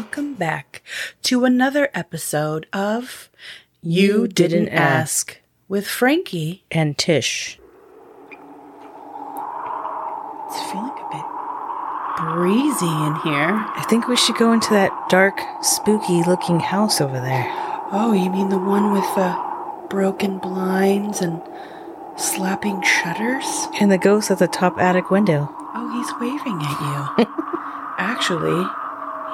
welcome back to another episode of You, Didn't, Ask with Frankie. and Tish. It's feeling a bit breezy in here. I think we should go into that dark, spooky looking house over there. Oh, you mean the one with the broken blinds and slapping shutters? And the ghost at the top attic window. Oh, he's waving at you. Actually,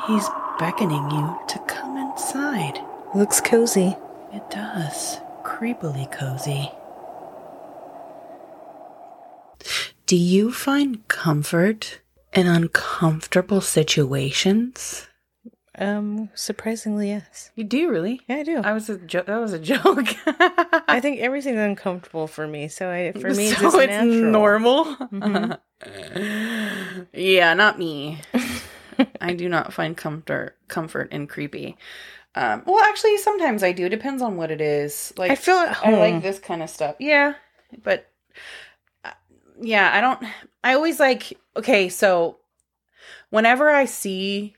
he's beckoning you to come inside. Looks cozy. It does. Creepily cozy. Do you find comfort in uncomfortable situations? Um, surprisingly, yes. You do really? Yeah, I do. I was a jo- that was a joke. I think everything's uncomfortable for me, so I, for me, it's so just it's natural. normal. Mhm. yeah, not me. I do not find comfort comfort in creepy. Um, well, actually, sometimes I do. It depends on what it is. Like I feel at home. I like this kind of stuff. Yeah, but uh, yeah, I don't. I always like. Okay, so whenever I see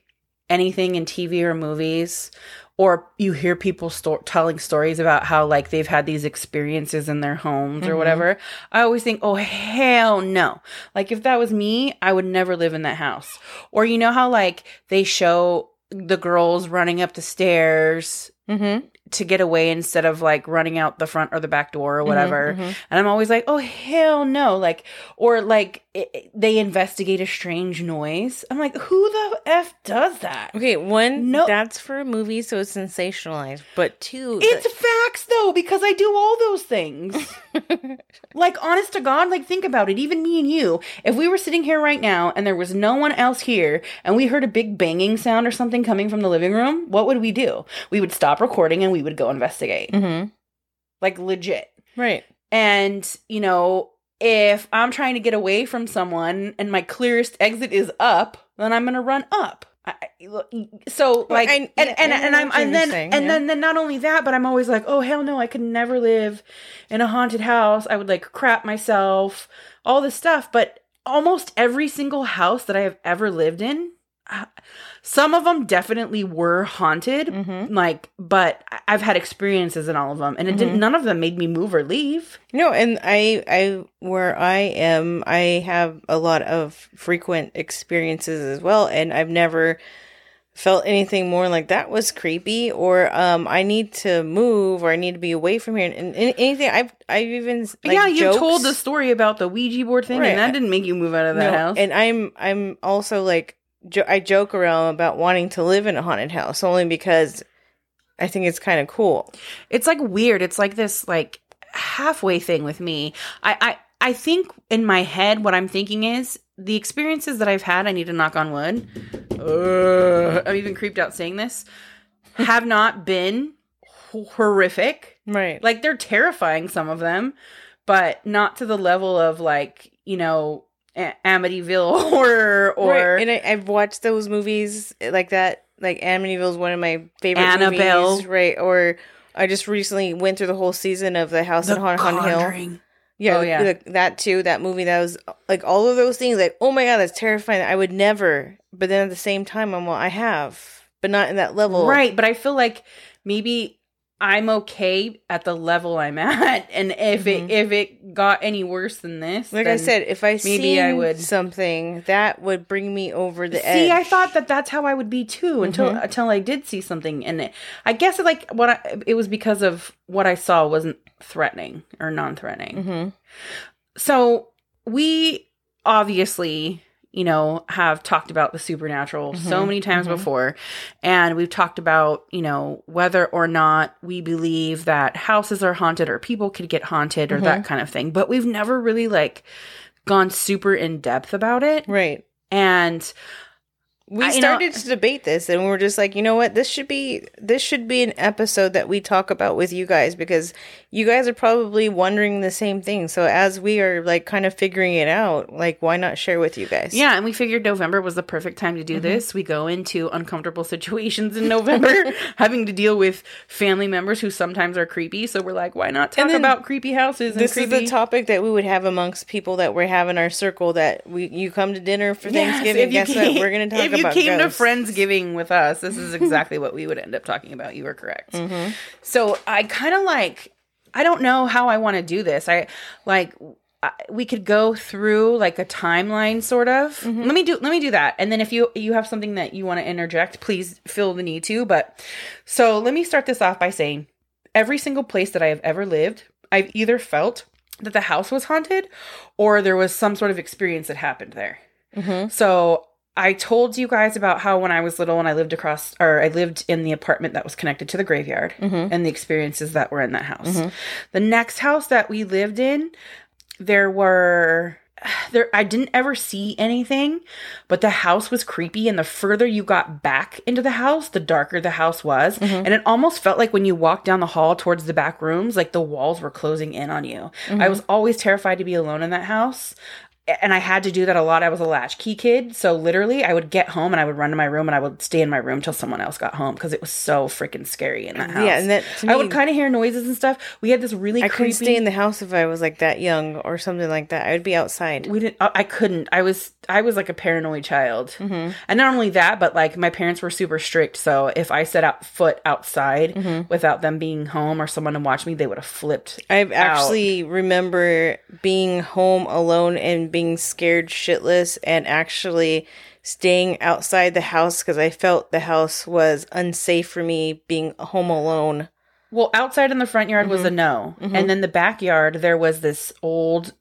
anything in TV or movies, or you hear people sto- telling stories about how like they've had these experiences in their homes or Mhm. whatever, I always think, oh hell no! Like if that was me, I would never live in that house. Or you know how like they show the girls running up the stairs Mm-hmm. To get away instead of like running out the front or the back door or whatever. mhm. And I'm always like, oh, hell no. Like, or like it, it- they investigate a strange noise. I'm like, who the F does that? Okay, one, No. that's for a movie, so it's sensationalized. But two, It's facts though, because I do all those things. like, honest to God, like, think about it. Even me and you, if we were sitting here right now and there was no one else here and we heard a big banging sound or something coming from the living room, what would we do? We would stop recording and we would go investigate. hmm Like, legit. right. And, you know, if I'm trying to get away from someone and my clearest exit is up, then I'm going to run up. I, so like and, and, I and I'm and then and yeah. then then not only that but I'm always like oh hell no I could never live in a haunted house I would like crap myself all this stuff but almost every single house that I have ever lived in some of them definitely were haunted Mm-hmm. like but I've had experiences in all of them and it didn't Mhm. none of them made me move or leave No, and I, I, where I am, I have a lot of frequent experiences as well, and I've never felt anything more like that was creepy, or um, I need to move, or I need to be away from here, and, and anything. I've, I've even like, yeah, you jokes- told the story about the Ouija board thing, Right. and that didn't make you move out of that No, house. and I'm, I'm also like, jo- I joke around about wanting to live in a haunted house only because I think it's kind of cool. it's like weird. It's like this like halfway thing with me. I, I I think in my head what I'm thinking is the experiences that I've had. I need to knock on wood. Ugh, I'm even creeped out saying this. Have not been horrific. Right. Like they're terrifying, some of them, but not to the level of like you know A- Amityville horror or right. and I, I've watched those movies eh, like that. Like Amityville is one of my favorite Annabelle. movies, right? Or I just recently went through the whole season of the House the on Haunted Haunted Hill. Yeah, Oh, yeah. like, that too. That movie that was like all of those things. Like, oh my god, that's terrifying. I would never. But then at the same time, I'm well, I have, but not in that level. Right, but I feel like maybe I'm okay at the level I'm at, and if Mhm. it if it got any worse than this, Like I said, if I maybe I would- something that would bring me over the see, edge. See, I thought that that's how I would be too until Mhm. until I did see something, and it, I guess it, like what I, it was because of what I saw wasn't threatening or non-threatening. Mhm. So we obviously, you know, have talked about the supernatural so Mhm, many times mhm. before. And we've talked about, you know, whether or not we believe that houses are haunted or people could get haunted or that kind of thing. But we've never really like gone super in depth about it. Right. And we I- you know- started to debate this and we we're just like you know what this should be this should be an episode that we talk about with you guys because you guys are probably wondering the same thing so as we are like kind of figuring it out like why not share with you guys Yeah, and we figured November was the perfect time to do mm-hmm. this. We go into uncomfortable situations in November, having to deal with family members who sometimes are creepy. So we're like, why not talk about creepy houses? And this creepy- is the topic that we would have amongst people that we have in our circle that we you come to dinner for Yes, Thanksgiving guess what we're going to talk you you came ghosts. to Friendsgiving with us, this is exactly what we would end up talking about. You were correct. Mm-hmm. So I kind of like, I don't know how I want to do this. I like, I, we could go through like a timeline, sort of. Mm-hmm. Let me do. Let me do that. And then if you you have something that you want to interject, please feel the need to. But so let me start this off by saying, every single place that I have ever lived, I've either felt that the house was haunted, or there was some sort of experience that happened there. Mhm. So I told you guys about how when I was little and I lived across, or I lived in the apartment that was connected to the graveyard Mhm. and the experiences that were in that house. Mhm. The next house that we lived in, there were. There, I didn't ever see anything, but the house was creepy. And the further you got back into the house, the darker the house was. Mhm. And it almost felt like when you walked down the hall towards the back rooms, like the walls were closing in on you. I was always terrified to be alone in that house. And I had to do that a lot. I was a latchkey kid. So literally, I would get home and I would run to my room and I would stay in my room till someone else got home because it was so freaking scary in that house. Yeah, and that to I would kind of hear noises and stuff. We had this really I creepy. couldn't stay in the house if I was like that young or something like that. I would be outside. we didn't. I couldn't. I was. I was like a paranoid child. Mhm. And not only that, but like my parents were super strict. So if I set out foot outside Mhm. without them being home or someone to watch me, they would have flipped. I actually remember being home alone and being scared shitless and actually staying outside the house because I felt the house was unsafe for me being home alone. Well, outside in the front yard was a no. Mhm. And then the backyard, there was this old,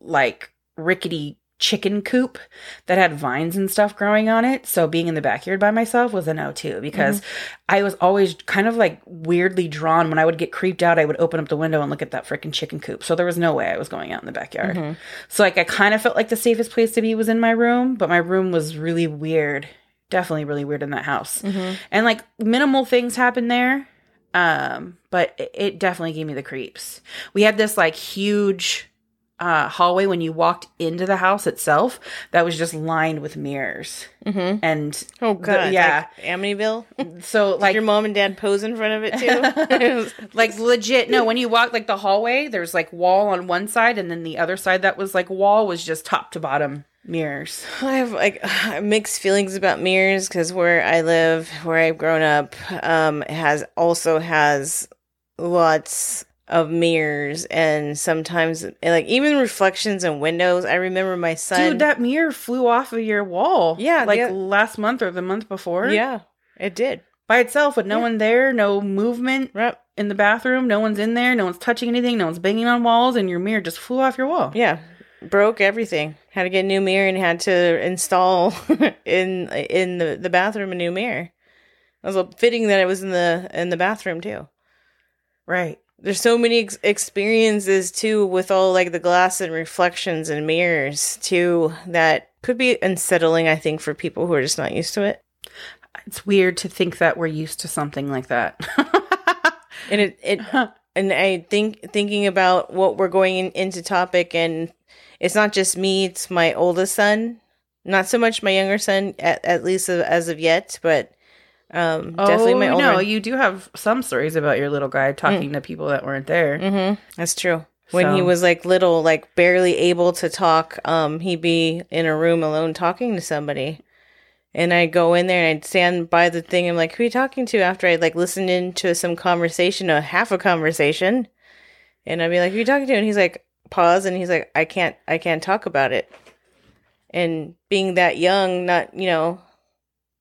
like, rickety chicken coop that had vines and stuff growing on it. So being in the backyard by myself was a no, too, because I was always kind of like weirdly drawn. When I would get creeped out, I would open up the window and look at that freaking chicken coop. So there was no way I was going out in the backyard. Mhm. So, like, I kind of felt like the safest place to be was in my room, but my room was really weird. Definitely really weird in that house Mhm. and like minimal things happened there um but it- it definitely gave me the creeps we had this like huge uh hallway when you walked into the house itself that was just lined with mirrors Mhm. and Oh The- god, yeah. like Amityville. so Like like your mom and dad pose in front of it too. like legit no when you walk like the hallway there's like wall on one side and then the other side that was like wall was just top to bottom mirrors I have like mixed feelings about mirrors because where I live, where I've grown up, um, has also has lots of mirrors and sometimes like even reflections in windows. I remember my son. dude that mirror flew off of your wall Yeah, like the- last month or the month before yeah, it did. by itself with no Yeah. one there, no movement Right. in the bathroom, no one's in there, no one's touching anything, no one's banging on walls, and your mirror just flew off your wall. Yeah, broke everything. Had to get a new mirror and had to install in in the, the bathroom a new mirror. It was fitting that it was in the in the bathroom too. Right. There's so many ex- experiences too with all like the glass and reflections and mirrors too that could be unsettling i think for people who are just not used to it It's weird to think that we're used to something like that. and it, it and i think thinking about what we're going in, into topic and it's not just me it's my oldest son not so much my younger son at, at least uh, as of yet but um definitely my oh, no, you do have some stories about your little guy talking to people that weren't there. Mm-hmm. That's true. When he was like little, like barely able to talk, um, he'd be in a room alone talking to somebody. And I'd go in there and I'd stand by the thing I'm like, who are you talking to? After I'd like listened into some conversation, a half a conversation. And I'd be like, who are you talking to? And he's like, pause and he's like, I can't I can't talk about it. And being that young, not you know,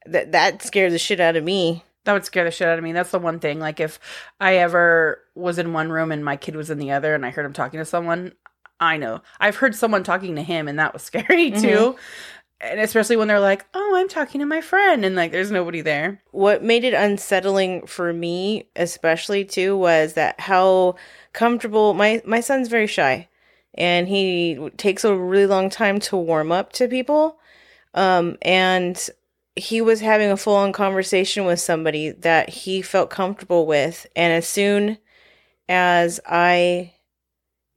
that that scared the shit out of me. That would scare the shit out of me. That's the one thing. Like if I ever was in one room and my kid was in the other and I heard him talking to someone, I know. I've heard someone talking to him and that was scary too. And especially when they're like, "Oh, I'm talking to my friend," and like, there's nobody there. what made it unsettling for me especially too was that how comfortable my my son's very shy and he takes a really long time to warm up to people um and he was having a full on conversation with somebody that he felt comfortable with and as soon as i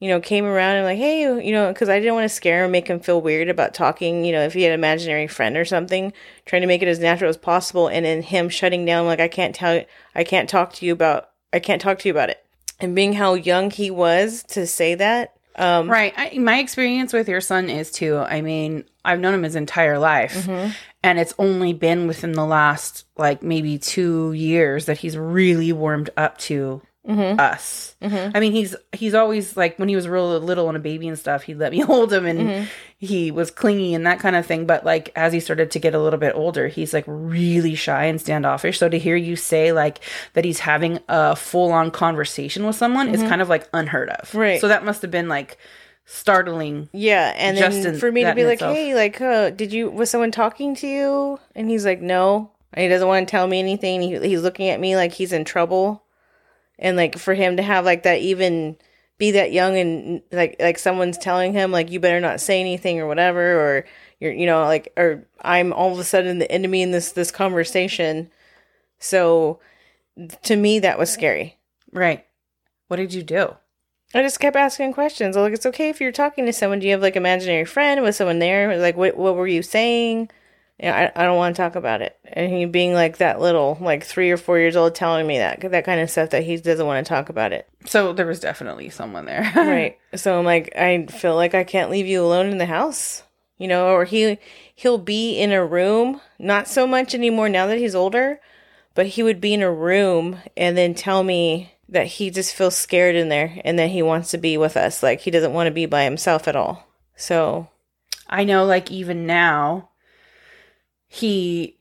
you know came around and like hey you know because i didn't want to scare him make him feel weird about talking you know if he had an imaginary friend or something trying to make it as natural as possible and then him shutting down like i can't tell i can't talk to you about i can't talk to you about it and being how young he was to say that um Right. I, my experience with your son is too. I mean, I've known him his entire life, mhm. And it's only been within the last like maybe two years that he's really warmed up to mm-hmm. us. Mm-hmm. I mean, he's he's always like when he was real little and a baby and stuff, he'd let me hold him and mm-hmm. he was clingy and that kind of thing. But like as he started to get a little bit older, he's like really shy and standoffish. So to hear you say like that he's having a full on conversation with someone is kind of like unheard of. Right. So that must have been like startling. Yeah, and then for me to be like, itself. "Hey, like, uh, did you was someone talking to you?" And he's like, "No." And he doesn't want to tell me anything. He, he's looking at me like he's in trouble, and like for him to have like that, even be that young and like like someone's telling him like you better not say anything or whatever, or you're you know like or I'm all of a sudden the enemy in this this conversation. So to me, that was scary. Right. What did you do? I just kept asking questions. Like, it's okay if you're talking to someone. Do you have like imaginary friend? Was someone there? Like, what what were you saying? Yeah, I, I don't want to talk about it. And he being like that little, like three or four years old, telling me that that kind of stuff that he doesn't want to talk about it. So there was definitely someone there. right. So I'm like, I feel like I can't leave you alone in the house, you know. Or he he'll be in a room, not so much anymore now that he's older, but he would be in a room and then tell me that he just feels scared in there and that he wants to be with us, like he doesn't want to be by himself at all. So I know, like, even now, he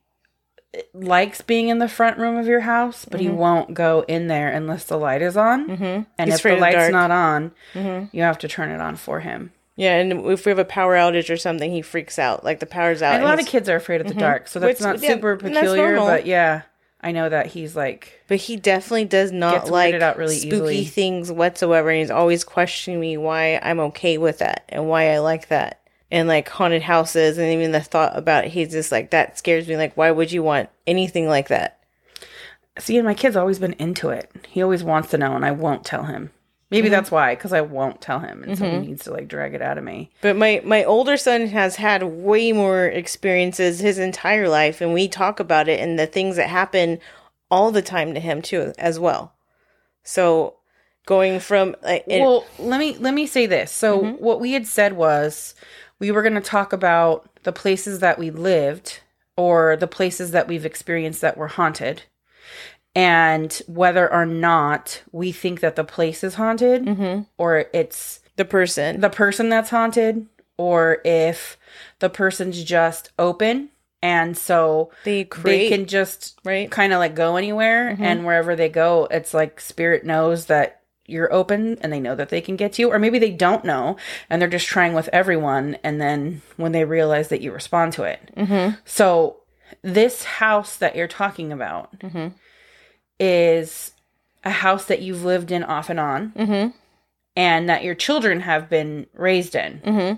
likes being in the front room of your house, but he won't go in there unless the light is on. mm-hmm. And He's if the light's dark. not on, Mm-hmm. you have to turn it on for him. yeah, and if we have a power outage or something, he freaks out. Like the power's out. And a lot of kids are afraid of the dark, so that's Mm-hmm. Which- not yeah, super peculiar. But yeah, I know that he's like, But he definitely does not like really spooky easily. things whatsoever. And he's always questioning me why I'm okay with that and why I like that. And like haunted houses and even the thought about it, he's just like, that scares me. Like, why would you want anything like that? see, and my kid's always been into it. He always wants to know, and I won't tell him. Maybe Mm-hmm. that's why, because I won't tell him, and so he mm-hmm. needs to like drag it out of me. But my, my older son has had way more experiences his entire life. And we talk about it and the things that happen all the time to him too, as well. So going from like, it- well let me let me say this so mm-hmm. what we had said was we were going to talk about the places that we lived or the places that we've experienced that were haunted and whether or not we think that the place is haunted or it's the person, the person that's haunted or if the person's just open and so they create, they can just right? kind of like go anywhere and wherever they go it's like spirit knows that you're open and they know that they can get you or maybe they don't know and they're just trying with everyone and then when they realize that you respond to it Mm-hmm. so this house that you're talking about Mm-hmm. Is a house that you've lived in off and on Mm-hmm. and that your children have been raised in Mm-hmm.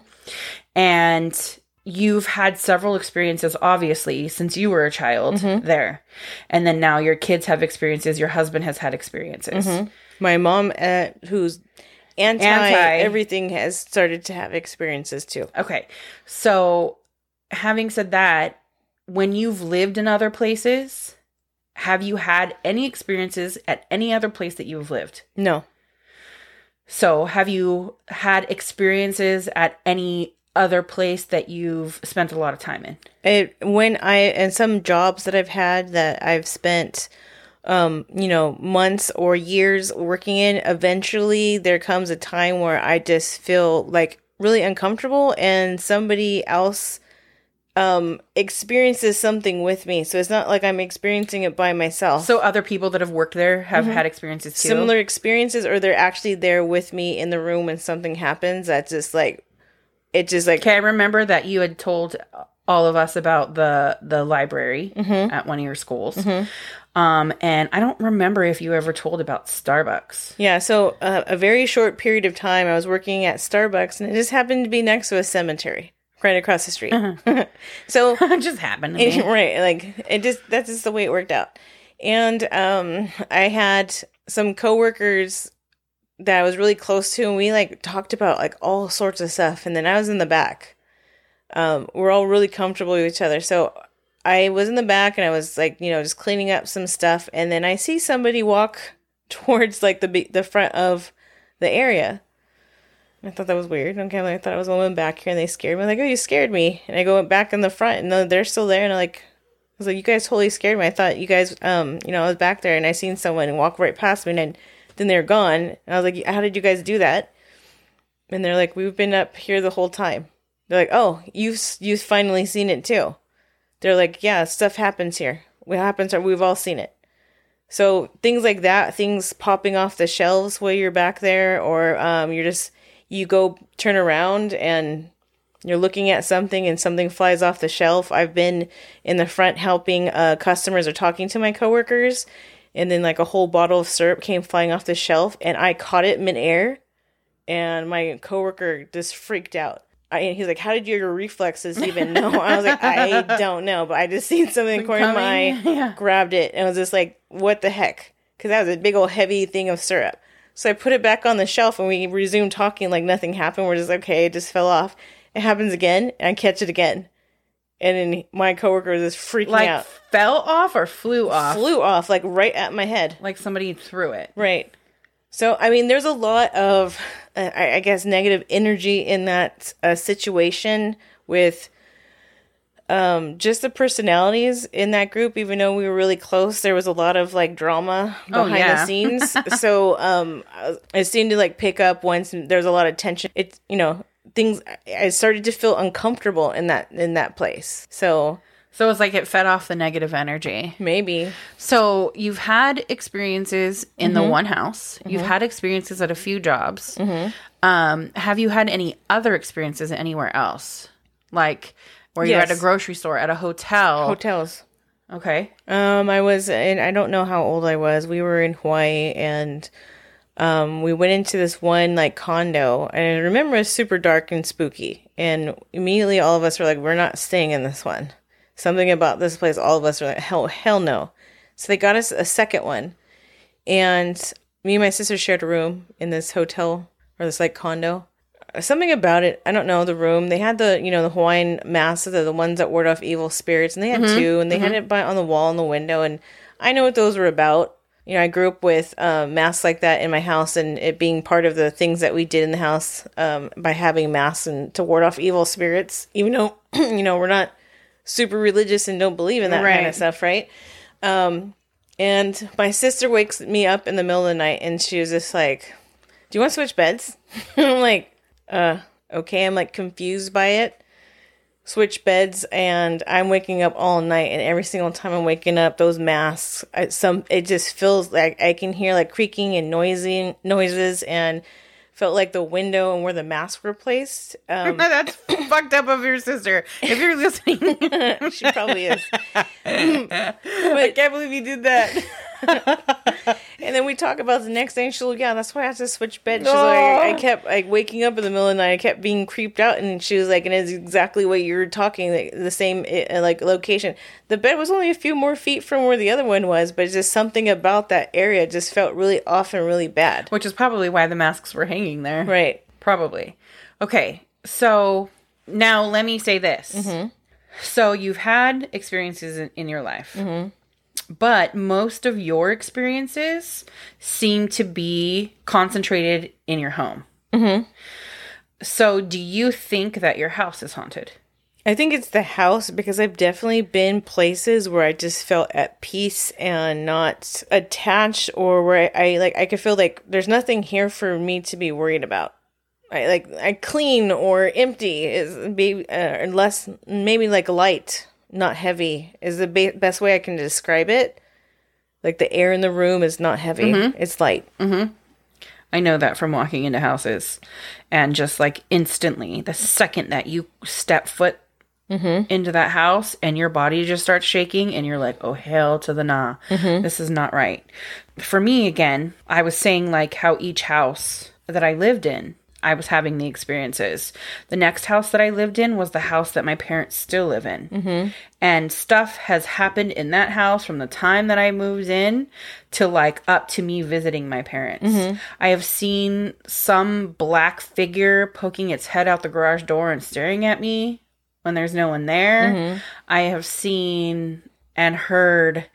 and you've had several experiences obviously since you were a child Mm-hmm. there and then now your kids have experiences your husband has had experiences Mm-hmm. My mom, uh, who's anti, Anti. everything, has started to have experiences too. okay so having said that when you've lived in other places have you had any experiences at any other place that you've lived No, so have you had experiences at any other place that you've spent a lot of time in it when I and some jobs that I've had that I've spent, um, you know, months or years working in. Eventually, there comes a time where I just feel like really uncomfortable, and somebody else um experiences something with me so it's not like i'm experiencing it by myself so other people that have worked there have had experiences too Mm-hmm. similar experiences or they're actually there with me in the room when something happens that's just like it just like Okay, I remember that you had told all of us about the the library Mm-hmm. at one of your schools. Um, and I don't remember if you ever told about Starbucks. yeah so uh, a very short period of time i was working at starbucks and it just happened to be next to a cemetery right across the street. So it just happened to me. right like it just that's just the way it worked out. And um i had some coworkers that i was really close to and we like talked about like all sorts of stuff and then i was in the back. Um we're all really comfortable with each other. So i was in the back and i was like you know just cleaning up some stuff and then i see somebody walk towards like the the front of the area I thought that was weird. Okay, I thought it was woman back here, and they scared me. I'm like, oh, you scared me. And I go back in the front, and they're still there. And I'm like, I was like, you guys totally scared me. I thought you guys, um, you know, I was back there, and I seen someone walk right past me, and then, they're gone. And I was like, how did you guys do that? And they're like, we've been up here the whole time. They're like, oh, you've you've finally seen it too. They're like, yeah, stuff happens here. What happens? We've all seen it. So things like that, things popping off the shelves while you're back there, or um, you're just you go turn around and you're looking at something and something flies off the shelf. I've been in the front helping uh, customers or talking to my coworkers, and then like a whole bottle of syrup came flying off the shelf, and I caught it midair, and my coworker just freaked out. I, and he's like, "How did your reflexes even know?" I was like, "I don't know, but I just seen something in the corner of my eye, Yeah. grabbed it, and was just like, what the heck?" Because that was a big old heavy thing of syrup. So I put it back on the shelf, and we resumed talking like nothing happened. We're just okay, it just fell off. It happens again, and I catch it again, and then my coworker is just freaking Like out, fell off or flew off? flew off like right at my head. Like somebody threw it. Right. So, I mean, there's a lot of, uh, I, I guess, negative energy in that uh, situation with um, just the personalities in that group. Even though we were really close, there was a lot of like drama Oh, behind yeah. the scenes. so, um, I- I seemed to like pick up once there's a lot of tension. It's you know things. I started to feel uncomfortable in that in that place. So So it's like it fed off the negative energy. maybe So you've had experiences in Mm-hmm. the one house. You've had experiences at a few jobs. Mm-hmm. Um, have you had any other experiences anywhere else? Like where you're at a grocery store, at a hotel. hotels. okay. Um, I was, and I don't know how old I was. We were in Hawaii, and um, we went into this one like condo, and I remember it was super dark and spooky. And immediately, all of us were like, "We're not staying in this one." Something about this place, all of us were like, "Hell, hell no!" So they got us a second one, and me and my sister shared a room in this hotel or this like condo. Something about it, I don't know. The room they had the you know the Hawaiian masks, the, the ones that ward off evil spirits, and they had two, and they had it by on the wall in the window, and I know what those were about. You know, I grew up with uh, masks like that in my house, and it being part of the things that we did in the house um, by having masks and to ward off evil spirits. Even though you know we're not super religious and don't believe in that kind of stuff, right? Um, and my sister wakes me up in the middle of the night, and she was just like, "Do you want to switch beds?" I'm like, "Uh, okay." I'm like confused by it. Switch beds, and I'm waking up all night, and every single time I'm waking up, those masks, I, some it just feels like I can hear like creaking and noisy noises, and felt like the window and where the masks were placed. Um, That's fucked up of your sister. If you're listening, she probably is. but, I can't believe you did that. And then we talk about the next thing. She's like, "Yeah, that's why I had to switch beds." She's like, "I kept like waking up in the middle of the night. I kept being creeped out." And she was like, "And it's exactly what you were talking, like, the same uh, like location. The bed was only a few more feet from where the other one was, but just something about that area just felt really off and really bad." Which is probably why the masks were hanging there. Right. Probably. Okay. So now let me say this. Mm-hmm. So you've had experiences in, in your life, but most of your experiences seem to be concentrated in your home. Mm-hmm. So do you think that your house is haunted? I think it's the house because I've definitely been places where I just felt at peace and not attached, or where I, I like I could feel like there's nothing here for me to be worried about. I like I clean or empty is be uh, less maybe like light, not heavy is the ba- best way I can describe it. Like the air in the room is not heavy; it's light. I know that from walking into houses and just like instantly, the second that you step foot Mm-hmm. into that house and your body just starts shaking and you're like, oh, hell to the nah. Mm-hmm. This is not right. For me, again, I was saying like how each house that I lived in, I was having the experiences. The next house that I lived in was the house that my parents still live in. Mm-hmm. And stuff has happened in that house from the time that I moved in to like up to me visiting my parents. I have seen some black figure poking its head out the garage door and staring at me when there's no one there. Mm-hmm. I have seen and heard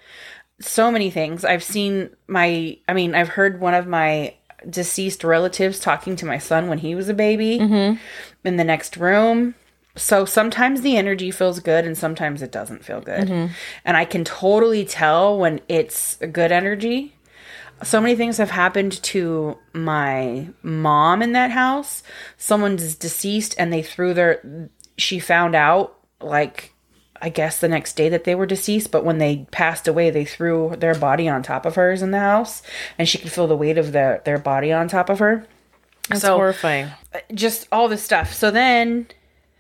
so many things. I've seen my, I mean, I've heard one of my deceased relatives talking to my son when he was a baby mm-hmm. in the next room. So sometimes the energy feels good and sometimes it doesn't feel good. Mm-hmm. And I can totally tell when it's a good energy. So many things have happened to my mom in that house. Someone's deceased and they threw their she found out like I guess the next day that they were deceased, but when they passed away, they threw their body on top of hers in the house, and she could feel the weight of their their body on top of her. That's so horrifying. just all this stuff. So then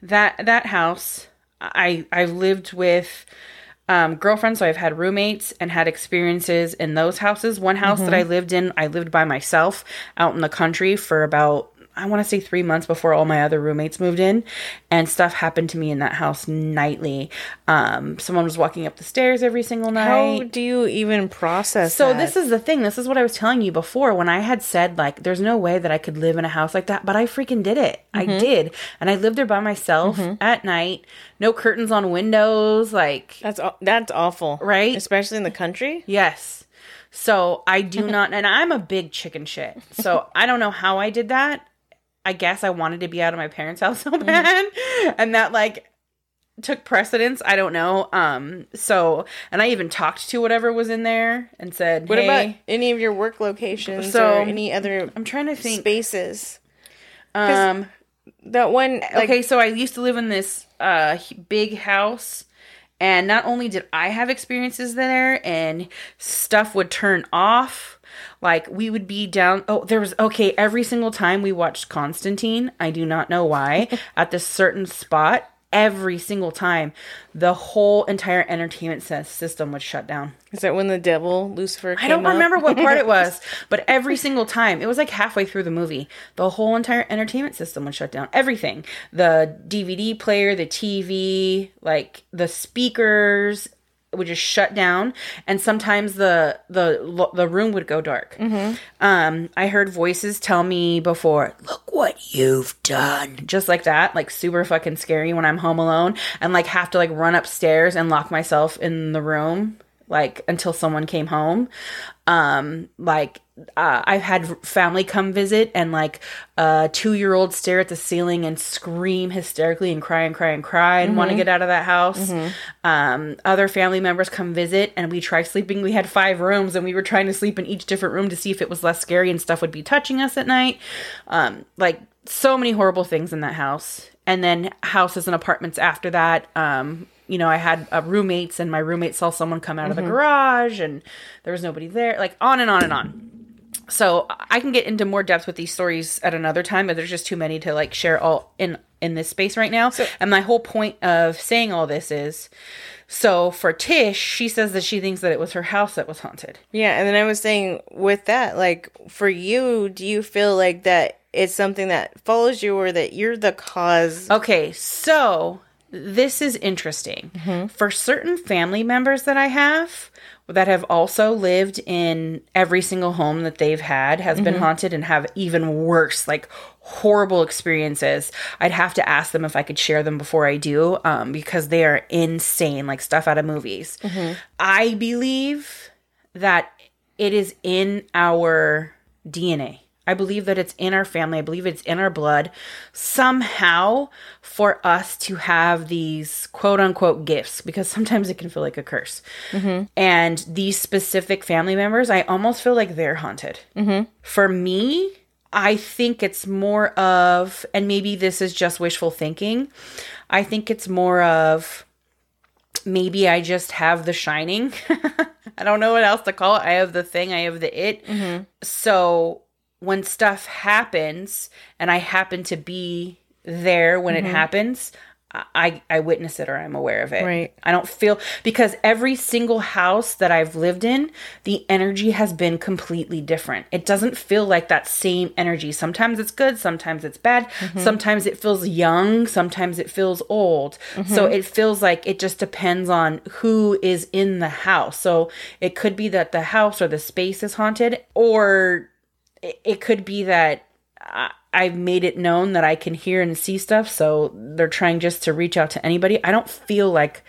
that that house, I I've lived with um, girlfriends. So I've had roommates and had experiences in those houses. One house that I lived in, I lived by myself out in the country for about I want to say three months before all my other roommates moved in, and stuff happened to me in that house nightly. Um, someone was walking up the stairs every single night. How do you even process So that? this is the thing. This is what I was telling you before when I had said like there's no way that I could live in a house like that, but I freaking did it. I did. And I lived there by myself at night. No curtains on windows, like That's that's awful, Right? Especially in the country. yes. So I do not and I'm a big chicken shit. So I don't know how I did that. I guess I wanted to be out of my parents' house so bad. And that like took precedence. I don't know. Um so and I even talked to whatever was in there and said, What hey, about any of your work locations So, or any other I'm trying to think. spaces? Um That one, like, okay, so I used to live in this uh big house and not only did I have experiences there and stuff would turn off like we would be down oh there was okay every single time we watched Constantine I do not know why at this certain spot every single time the whole entire entertainment system would shut down is that when the devil Lucifer? I don't up? remember what part it was, but every single time, it was like halfway through the movie, the whole entire entertainment system would shut down. Everything. The DVD player, the TV, like the speakers would just shut down and sometimes the the the room would go dark. Um I heard voices tell me before, "Look what you've done." Just like that, like super fucking scary when I'm home alone and like have to like run upstairs and lock myself in the room like until someone came home. Um like uh, i've had family come visit and like a two-year-old stare at the ceiling and scream hysterically and cry and cry and cry and want to get out of that house. Um other family members come visit and we try sleeping. We had five rooms and we were trying to sleep in each different room to see if it was less scary and stuff would be touching us at night. Um like so many horrible things in that house. And then houses and apartments after that um you know i had uh, roommates and my roommate saw someone come out of the garage and there was nobody there like on and on and on. So i can get into more depth with these stories at another time but there's just too many to like share all in in this space right now. And my whole point of saying all this is so for tish she says that she thinks that it was her house that was haunted. Yeah, and then I was saying with that, like for you, do you feel like that it's something that follows you, or that you're the cause? Okay, so this is interesting. Mm-hmm. For certain family members that I have that have also lived in every single home that they've had has been mm-hmm. haunted and have even worse, like horrible experiences. I'd have to ask them if I could share them before I do, um, because they are insane, like stuff out of movies. Mm-hmm. I believe that it is in our DNA. I believe that it's in our family. I believe it's in our blood somehow for us to have these quote unquote gifts because sometimes it can feel like a curse. Mm-hmm. And these specific family members, I almost feel like they're haunted. Mm-hmm. For me, I think it's more of, and maybe this is just wishful thinking, I think it's more of maybe I just have the shining. I don't know what else to call it. I have the thing, I have the it. Mm-hmm. So when stuff happens and I happen to be there when it mm-hmm. happens, I I witness it or I'm aware of it. Right. I don't feel because every single house that I've lived in, the energy has been completely different. It doesn't feel like that same energy. Sometimes it's good, sometimes it's bad. Mm-hmm. Sometimes it feels young, sometimes it feels old. So mm-hmm. it feels like it just depends on who is in the house. So it could be that the house or the space is haunted or it, it could be that I, I've made it known that I can hear and see stuff, so they're trying just to reach out to anybody. I don't feel like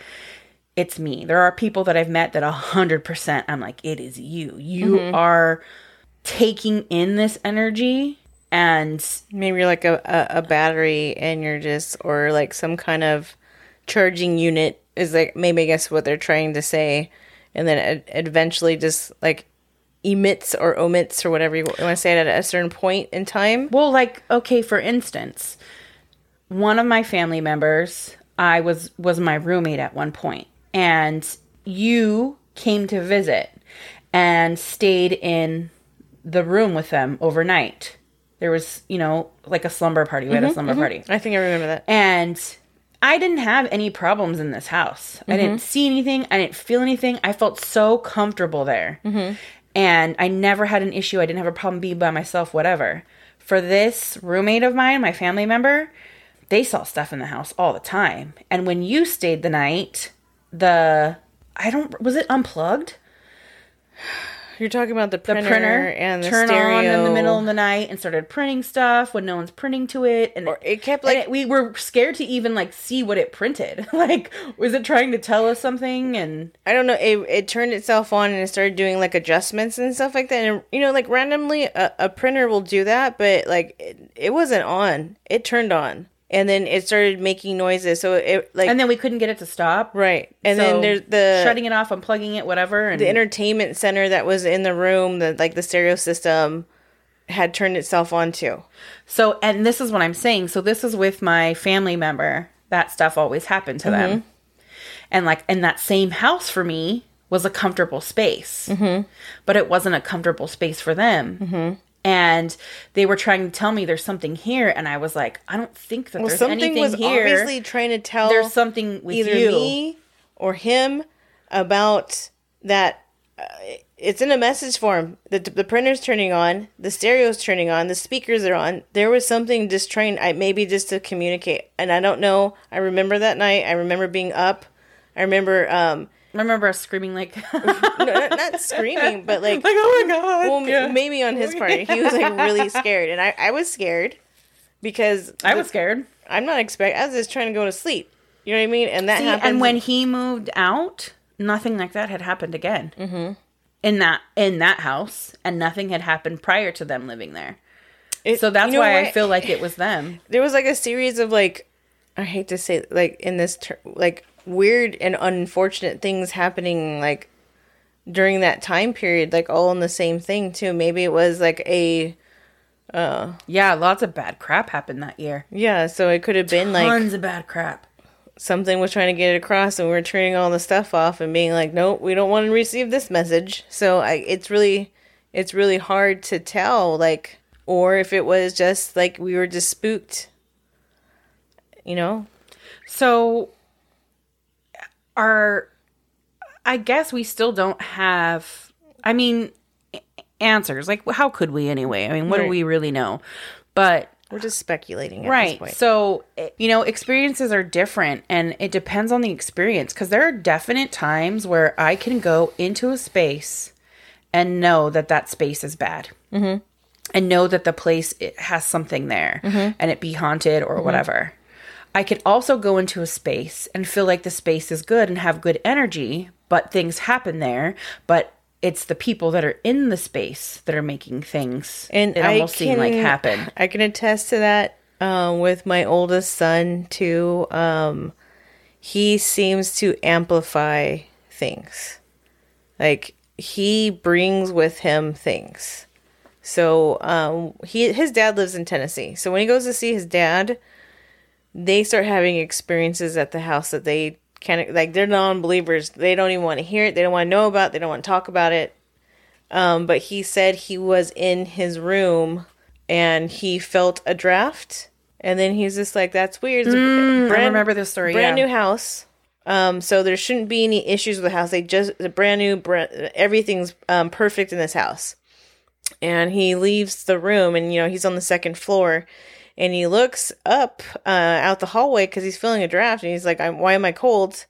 it's me. There are people that I've met that a hundred percent I'm like, it is you. You mm-hmm. are taking in this energy and Maybe you're like a, a, a battery and you're just, or like some kind of charging unit is like, maybe I guess what they're trying to say. And then it eventually just like emits or omits or whatever you want to say it at a certain point in time. Well, like okay, for instance, one of my family members, I was was my roommate at one point, and you came to visit and stayed in the room with them overnight. There was, you know, like a slumber party. We had a mm-hmm, slumber mm-hmm. party. I think I remember that. And I didn't have any problems in this house. I didn't mm-hmm. see anything. I didn't feel anything. I felt so comfortable there. And I never had an issue. I didn't have a problem being by myself, whatever. For this roommate of mine, my family member, they saw stuff in the house all the time. And when you stayed the night, the I don't was it unplugged? You're talking about the The printer, printer and the turned stereo. on in the middle of the night and started printing stuff when no one's printing to it, and Or it kept like it- we were scared to even like see what it printed. like, was it trying to tell us something? And I don't know. It it turned itself on and it started doing like adjustments and stuff like that. And you know, like randomly, a, a printer will do that, but like it, it wasn't on. It turned on, and then it started making noises. So it like and then we couldn't get it to stop. right, and So, then there's the shutting it off, unplugging it, whatever. And the entertainment center that was in the room, the like the stereo system had turned itself on too. so, and this is what I'm saying. So this is with my family member. That stuff always happened to them, Mm-hmm. and like in that same house for me was a comfortable space, Mm-hmm. but it wasn't a comfortable space for them. And they were trying to tell me there's something here, and I was like, I don't think that Well, there's something anything was here. obviously trying to tell there's something with either you. me or him about that uh, it's in a message form. The, the printer's turning on the stereo's turning on the speakers are on. There was something just trying I, maybe just to communicate and i don't know. I remember that night. I remember being up. I remember um I remember us screaming like, no, not, screaming but like like oh my god. well, Yeah. maybe on his part he was like really scared and i, I was scared because I the- was scared. i'm not expect i was just trying to go to sleep you know what i mean and that See, happened and when he moved out, nothing like that had happened again. Mm-hmm. In that in that house, and nothing had happened prior to them living there. It- So that's you know why I feel like it was them. there was like a series of like I hate to say like in this ter- like weird and unfortunate things happening like during that time period like all in the same thing too. Maybe it was like a uh Yeah, lots of bad crap happened that year. yeah, so it could have been like Tons of bad crap. something was trying to get it across and we are turning all the stuff off and being like nope, we don't want to receive this message. So I it's really it's really hard to tell like or if it was just like we were just spooked. You know? So are I guess we still don't have I mean answers. Like how could we anyway? I mean, what do we really know? But We're just speculating at this right so eh, you know experiences are different and it depends on the experience because there are definite times where i can go into a space and know that that space is bad mm-hmm. and know that the place it has something there and it be haunted or whatever i could also go into a space and feel like the space is good and have good energy but things happen there but it's the people that are in the space that are making things and it I almost seem like can- happen I can attest to that um, with my oldest son too. Um, he seems to amplify things, like he brings with him things. So um, he his dad lives in Tennessee. So when he goes to see his dad, they start having experiences at the house that they can't like they're non-believers. They don't even want to hear it. They don't want to know about it, they don't want to talk about it. Um, but he said he was in his room and he felt a draft. And then he's just like that's weird. Mm, I remember this story, brand yeah. new house. Um, so there shouldn't be any issues with the house. They just the brand new br- everything's um, perfect in this house. And he leaves the room and you know he's on the second floor and he looks up uh, out the hallway because he's feeling a draft and he's like I'm, why am i cold?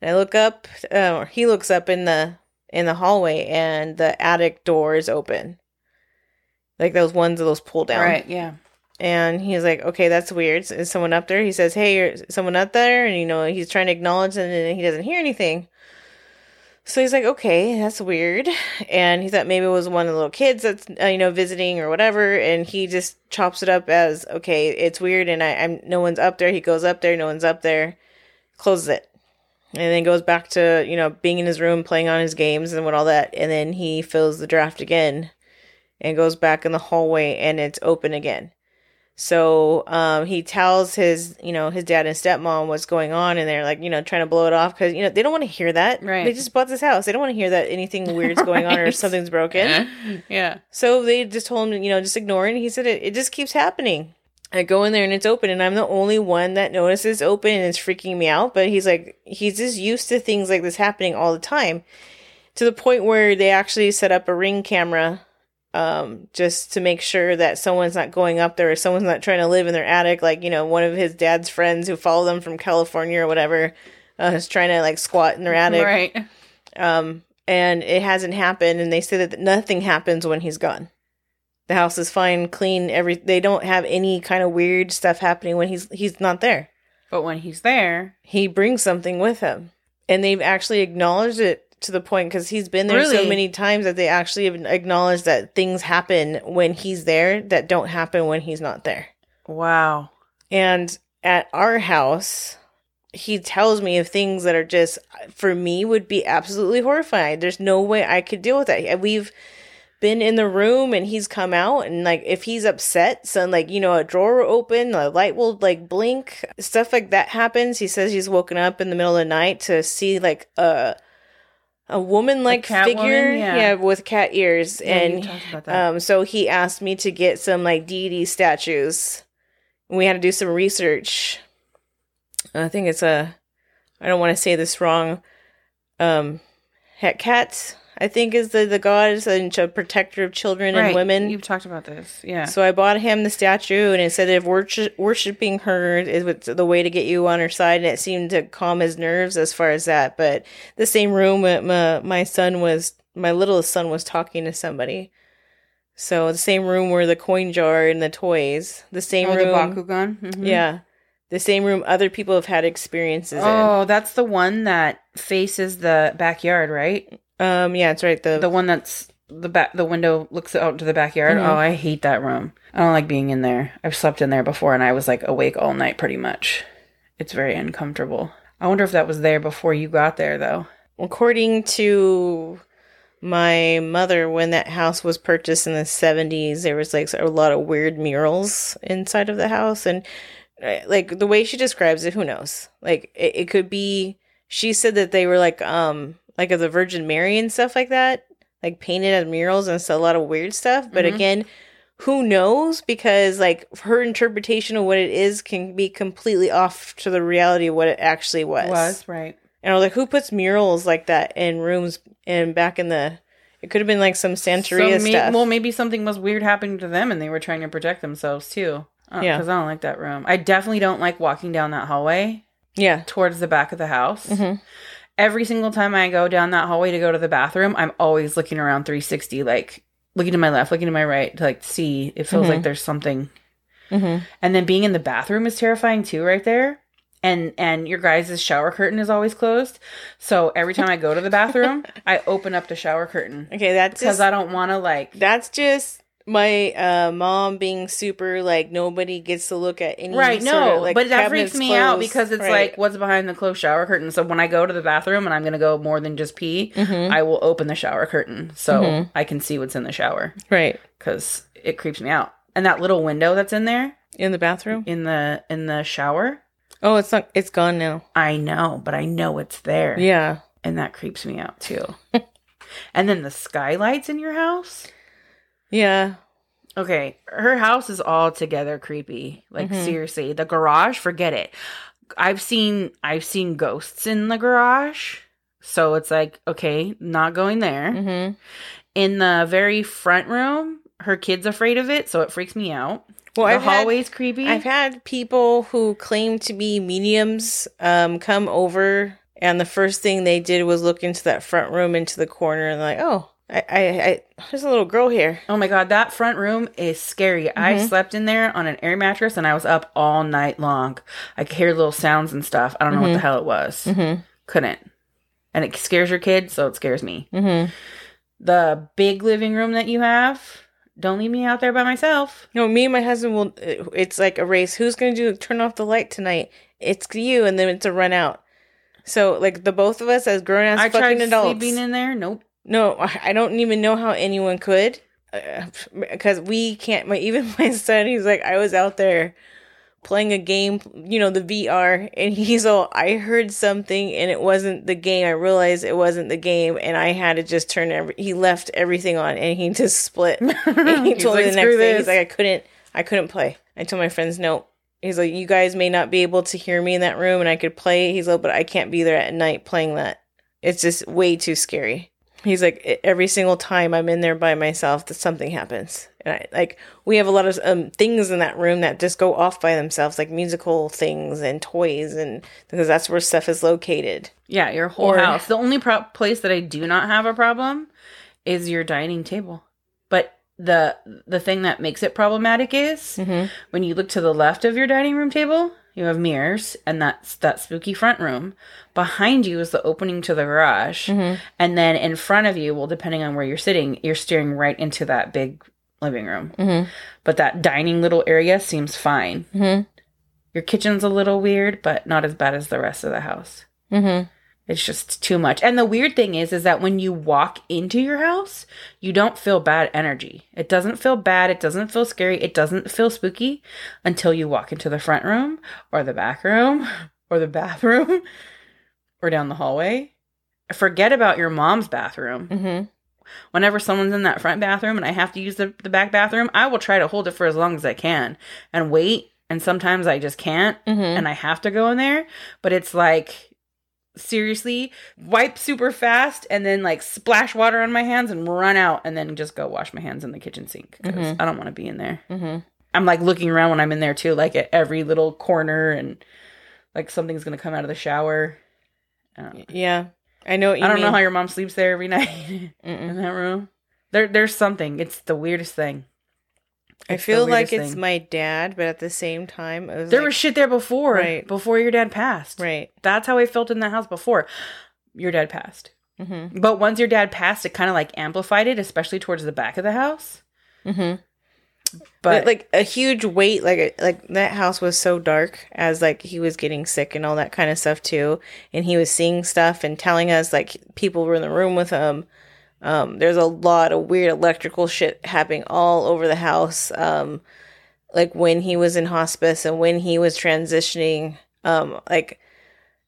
And i look up uh, or he looks up in the in the hallway and the attic door is open. Like those ones of those pull down. Right yeah. And he's like okay that's weird. Is someone up there? He says hey is someone up there? And you know he's trying to acknowledge and he doesn't hear anything So he's like, okay, that's weird. And he thought maybe it was one of the little kids that's, uh, you know, visiting or whatever. And he just chops it up as, okay, it's weird. And I, I'm, no one's up there. He goes up there. No one's up there. Closes it. And then goes back to, you know, being in his room, playing on his games and what all that. And then he fills the draft again and goes back in the hallway and it's open again. So um, he tells his, you know, his dad and stepmom what's going on, and they're like, you know, trying to blow it off because you know they don't want to hear that. Right. They just bought this house. They don't want to hear that anything weird's going on or something's broken. yeah. So they just told him, you know, just ignore it. And he said it, it just keeps happening. I go in there and it's open, and I'm the only one that notices open, and it's freaking me out. But he's like, he's just used to things like this happening all the time, to the point where they actually set up a ring camera, um, just to make sure that someone's not going up there or someone's not trying to live in their attic. Like you know, one of his dad's friends who follow them from California or whatever, uh, is trying to like squat in their attic Right. um, and it hasn't happened. And they say that nothing happens when he's gone. The house is fine, clean. Every they don't have any kind of weird stuff happening when he's he's not there. But when he's there, He brings something with him, and they've actually acknowledged it to the point because he's been there so many times that they actually have acknowledged that things happen when he's there that don't happen when he's not there. wow. And at our house, he tells me of things that are just for me would be absolutely horrifying. There's no way I could deal with that. We've been in the room and he's come out and like if he's upset, so like you know a drawer will open, a light will like blink, stuff like that happens. He says he's woken up in the middle of the night to see like a a woman like figure, woman? Yeah. yeah, with cat ears, Yeah, and talked about that. um, so he asked me to get some like deity statues. We had to do some research. I think it's a, I don't want to say this wrong. Um, Hecate, I think is the the goddess and a protector of children and women. You've talked about this. Yeah. So I bought him the statue, and it said if worship, worshiping her is the way to get you on her side, and it seemed to calm his nerves as far as that. But the same room, my my son was my littlest son was talking to somebody. So the same room where the coin jar and the toys, the same oh, the room, Bakugan. Mhm. yeah, the same room other people have had experiences Oh, that's the one that faces the backyard, right? Um, yeah, it's right. The, The one that's the back. The window looks out to the backyard. Mhm. Oh, I hate that room. I don't like being in there. I've slept in there before, and I was like awake all night, pretty much. It's very uncomfortable. I wonder if that was there before you got there, though. according to my mother when that house was purchased in the 70s there was like a lot of weird murals inside of the house and uh, like the way she describes it who knows like it, it could be she said that they were like um like of the virgin mary and stuff like that like painted as murals and so a lot of weird stuff but Mhm. again who knows because like her interpretation of what it is can be completely off to the reality of what it actually was Was right. and I was like, who puts murals like that in rooms and back in the it could have been like some Santeria So may- stuff. Well, maybe something was weird happening to them, and they were trying to protect themselves too. Uh, Yeah. because I don't like that room. I definitely don't like walking down that hallway yeah. towards the back of the house. Mhm. Every single time I go down that hallway to go to the bathroom, I'm always looking around 360, like looking to my left, looking to my right to like see. It feels Mhm. like there's something. hmm And then being in the bathroom is terrifying too, right there. And and your guys' shower curtain is always closed. So every time I go to the bathroom, I open up the shower curtain Okay, that's because I don't want to like. that's just my uh mom being super like nobody gets to look at any Right, no, of, like, but that freaks me out because it's Right. like what's behind the closed shower curtain. So when I go to the bathroom and I'm gonna go more than just pee, Mhm. I will open the shower curtain so Mhm. I can see what's in the shower right because it creeps me out. And that little window that's in there in the bathroom. in the in the shower, Oh, it's not. It's gone now. I know, but I know it's there. Yeah. and that creeps me out too. and then the skylights in your house. Yeah. Okay, her house is all together creepy. Like Mhm. seriously, the garage, forget it. I've seen I've seen ghosts in the garage. So it's like, okay, not going there. hmm In the very front room, her kid's afraid of it, so it freaks me out. Well, the I've had- hallway's creepy. I've had people who claim to be mediums um, come over, and the first thing they did was look into that front room, into the corner, and like, oh, I, I, I there's a little girl here. Oh my god, that front room is scary. I Mhm. slept in there on an air mattress and I was up all night long. I could hear little sounds and stuff. I don't know what the Mhm. hell it was. Mm-hmm. Couldn't. and it scares your kids, so it scares me. Mm-hmm. The big living room that you have, don't leave me out there by myself. No, me and my husband will. It's like a race. Who's going to do turn off the light tonight? It's you, and then it's a run out. So like the both of us as grown ass I fucking adults. sleeping in there. Nope. No, I don't even know how anyone could, uh, because we can't. My even my son, he's like, I was out there playing a game, you know, the VR, and he's all, I heard something, and it wasn't the game. I realized it wasn't the game, and I had to just turn every. He left everything on, and he just split. and he told like, me the next "Screw day, he's like, I couldn't, I couldn't play. I told my friends, no. He's like, you guys may not be able to hear me in that room, and I could play. He's like, but I can't be there at night playing that. It's just way too scary. He's like, "E- every single time I'm in there by myself, that something happens. And I like, we have a lot of um, things in that room that just go off by themselves, like musical things and toys, and because that's where stuff is located. Yeah, your whole Or- house. The only pro- place that I do not have a problem is your dining table. But the the thing that makes it problematic is when you look to the left of your dining room table, you have mirrors, and that's that spooky front room. Behind you is the opening to the garage, mm-hmm. and then in front of you, well, depending on where you're sitting, you're staring right into that big living room. Mm-hmm. But that dining little area seems fine. Mm-hmm. Your kitchen's a little weird, but not as bad as the rest of the house. It's just too much. And the weird thing is is that when you walk into your house, you don't feel bad energy. It doesn't feel bad, it doesn't feel scary, it doesn't feel spooky until you walk into the front room or the back room or the bathroom or down the hallway. Forget about your mom's bathroom. Mm-hmm. Whenever someone's in that front bathroom and I have to use the, the back bathroom, I will try to hold it for as long as I can and wait. And sometimes I just can't and I have to go in there. But it's like, seriously, wipe super fast and then like splash water on my hands and run out and then just go wash my hands in the kitchen sink because I don't want to be in there. Mhm. I'm like looking around when I'm in there too, like at every little corner and like something's going to come out of the shower. Uh, Yeah, I know. What you I don't know how your mom sleeps there every night in that room. There, there's something. It's the weirdest thing. I feel like it's thing. my dad, but at the same time, it was There like- was shit there before, Right. before your dad passed. right. That's how I felt in that house before. Your dad passed. Mm-hmm. But once your dad passed, it kind of like amplified it, especially towards the back of the house. Mm-hmm. But But like a huge weight, like like that house was so dark as like he was getting sick and all that kind of stuff too, and he was seeing stuff and telling us like people were in the room with him. Um, there's a lot of weird electrical shit happening all over the house. Um, like when he was in hospice and when he was transitioning, um, like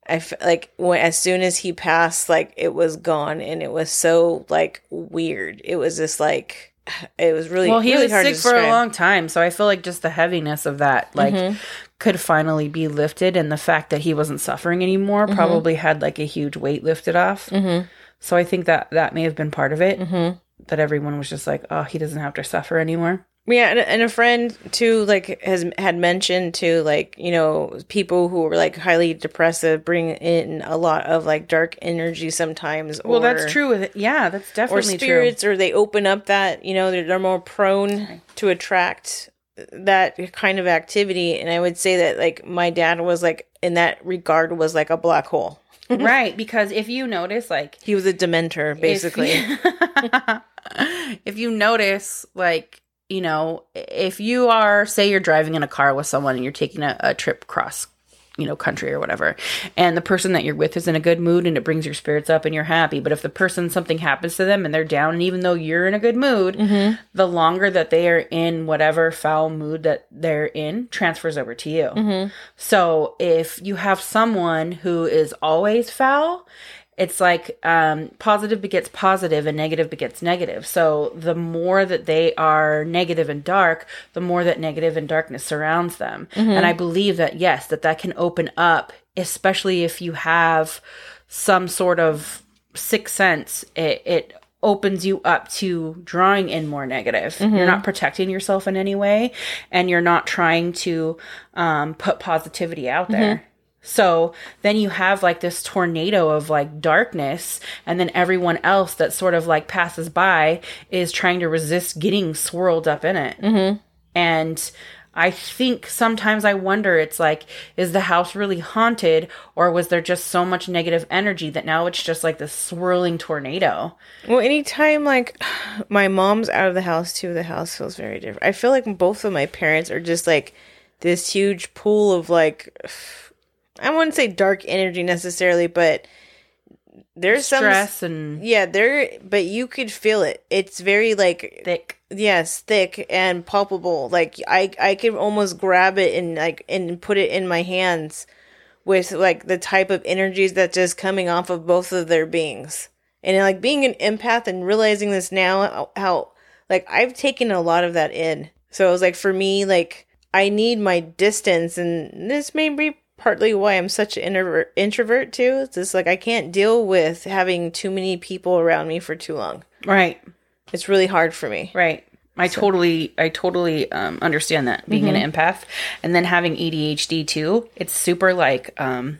I f- like when as soon as he passed, like it was gone, and it was so like weird. It was just like it was really well, he really was hard sick for a long time, so I feel like just the heaviness of that, like, Mm-hmm. could finally be lifted, and the fact that he wasn't suffering anymore Mm-hmm. probably had like a huge weight lifted off. So I think that that may have been part of it. Mm-hmm. That everyone was just like, oh, he doesn't have to suffer anymore. Yeah, and, and a friend too, like has had mentioned to like you know, people who were like highly depressive bring in a lot of like dark energy sometimes. Well, that's true. With it. Yeah, that's Or definitely spirits, or they open up that you know they're, they're more prone to attract that kind of activity. And I would say that like my dad was like in that regard was like a black hole. Right? Because if you notice, like, He was a dementor, basically. If, if you notice, like, you know, if you are, say, you're driving in a car with someone and you're taking a, a trip cross, you know, country or whatever, and the person that you're with is in a good mood and it brings your spirits up and you're happy. But if the person, something happens to them and they're down, and even though you're in a good mood, mm-hmm. the longer that they are in whatever foul mood that they're in transfers over to you. Mm-hmm. So if you have someone who is always foul, it's like um, positive begets positive and negative begets negative. So the more that they are negative and dark, the more that negative and darkness surrounds them. And I believe that yes, that that can open up, especially if you have some sort of sixth sense. It, it opens you up to drawing in more negative. You're not protecting yourself in any way, and you're not trying to um, put positivity out there. So then you have like this tornado of like darkness, and then everyone else that sort of like passes by is trying to resist getting swirled up in it. Mm-hmm. And I think sometimes I wonder it's like, is the house really haunted or was there just so much negative energy that now it's just like this swirling tornado? Well, anytime like my mom's out of the house too, the house feels very different. I feel like both of my parents are just like this huge pool of like I wouldn't say dark energy necessarily, but there's some Stress and yeah, there but you could feel it. It's very like thick. yes, thick and palpable. Like I I could almost grab it and like and put it in my hands with like the type of energies that's just coming off of both of their beings. And like being an empath and realizing this now how, how like I've taken a lot of that in. So it was like for me like I need my distance and this may be partly why I'm such an introvert introvert too. It's just like I can't deal with having too many people around me for too long. Right. It's really hard for me. Right. I totally, I totally um, understand that being an empath, and then having ADHD too. It's super like, um,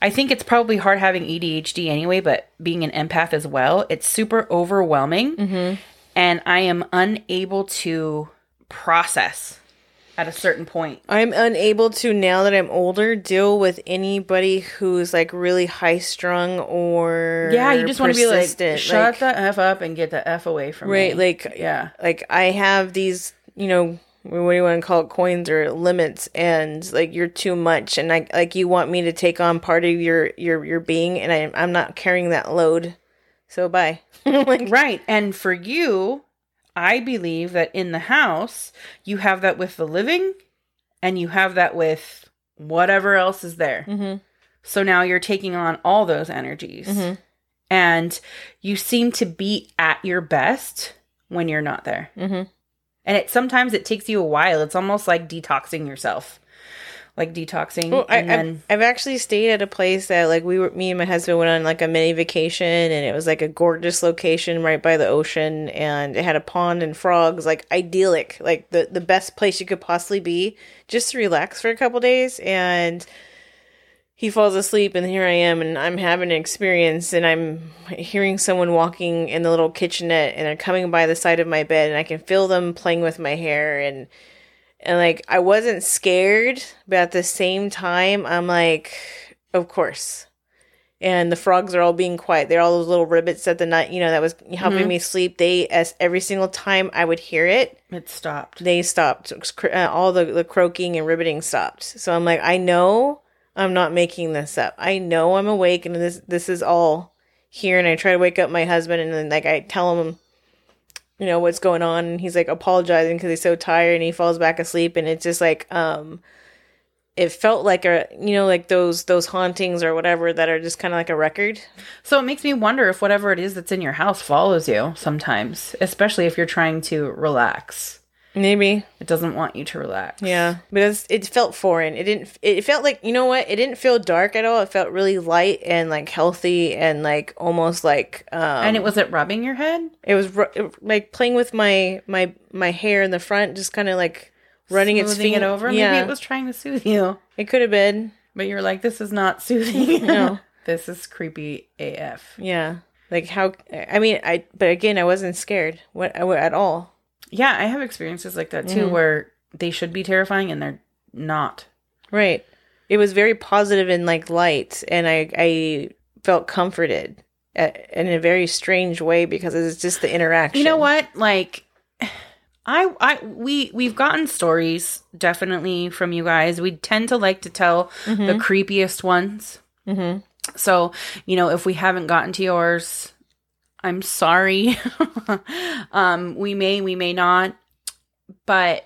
I think it's probably hard having ADHD anyway, but being an empath as well, it's super overwhelming, and I am unable to process at a certain point. I'm unable to now that I'm older deal with anybody who's like really high strung or Yeah, you just want to be like, shut Like, the f up and get the f away from right, me. Right, like yeah, like I have these, you know, what do you want to call it, coins or limits, and like you're too much, and like like you want me to take on part of your your your being, and I'm I'm not carrying that load, so bye. like right. And for you, I believe that in the house, you have that with the living and you have that with whatever else is there. Mhm. So now you're taking on all those energies. Mhm. And you seem to be at your best when you're not there. Mhm. And it sometimes it takes you a while. It's almost like detoxing yourself. Like detoxing Well, I, and then I've, I've actually stayed at a place that like we were me and my husband went on like a mini vacation and it was like a gorgeous location right by the ocean and it had a pond and frogs like idyllic like the the best place you could possibly be just to relax for a couple days and he falls asleep and here I am and I'm having an experience and I'm hearing someone walking in the little kitchenette and they're coming by the side of my bed and I can feel them playing with my hair and and like I wasn't scared, but at the same time I'm like, of course. And the frogs are all being quiet. They're all those little ribbits at the night, you know, that was helping me sleep. They, as every single time I would hear it, it stopped. they stopped. Uh, all the, the croaking and ribbiting stopped. So I'm like, I know I'm not making this up. I know I'm awake and this this is all here. And I try to wake up my husband and then like I tell him, you know, what's going on. And he's like apologizing because he's so tired and he falls back asleep. And it's just like, um, it felt like a, you know, like those those hauntings or whatever that are just kind of like a record. So it makes me wonder if whatever it is that's in your house follows you sometimes, especially if you're trying to relax. Maybe. It doesn't want you to relax. Yeah, because it felt foreign. It didn't. It felt like you know what? It didn't feel dark at all. It felt really light and like healthy and like almost like. Um, And it was it rubbing your head? it was ru- it- like playing with my my my hair in the front, just kind of like running its Smoothing feet it over? Yeah, Maybe it was trying to soothe you. It could have been. But you're like, this is not soothing. No. this is creepy AF. Yeah, like how? I mean, I. But again, I wasn't scared. What at all? Yeah, I have experiences like that Mm-hmm. too where they should be terrifying and they're not. Right. It was very positive and like light, and I I felt comforted. At, in a very strange way because it's just the interaction. You know what? Like I I we we've gotten stories definitely from you guys. We tend to like to tell the creepiest ones. Mm-hmm. So, you know, if we haven't gotten to yours, I'm sorry. um we may we may not. But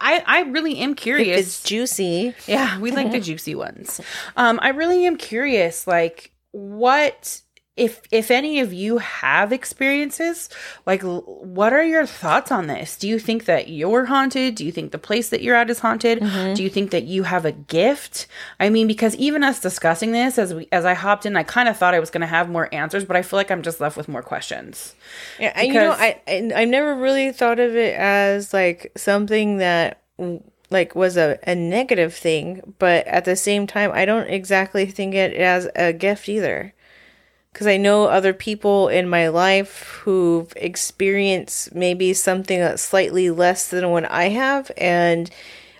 I I really am curious. It's juicy. Yeah, we like the juicy ones. Um, I really am curious, like what if if any of you have experiences, like what are your thoughts on this? Do you think that you're haunted? Do you think the place that you're at is haunted? Mm-hmm. Do you think that you have a gift? I mean, because even us discussing this as we as I hopped in, I kind of thought I was going to have more answers, but I feel like I'm just left with more questions. Yeah, and you know, I I I never really thought of it as like something that like was a, a negative thing, but at the same time, I don't exactly think it as a gift either. Because I know other people in my life who've experienced maybe something that's slightly less than what I have, and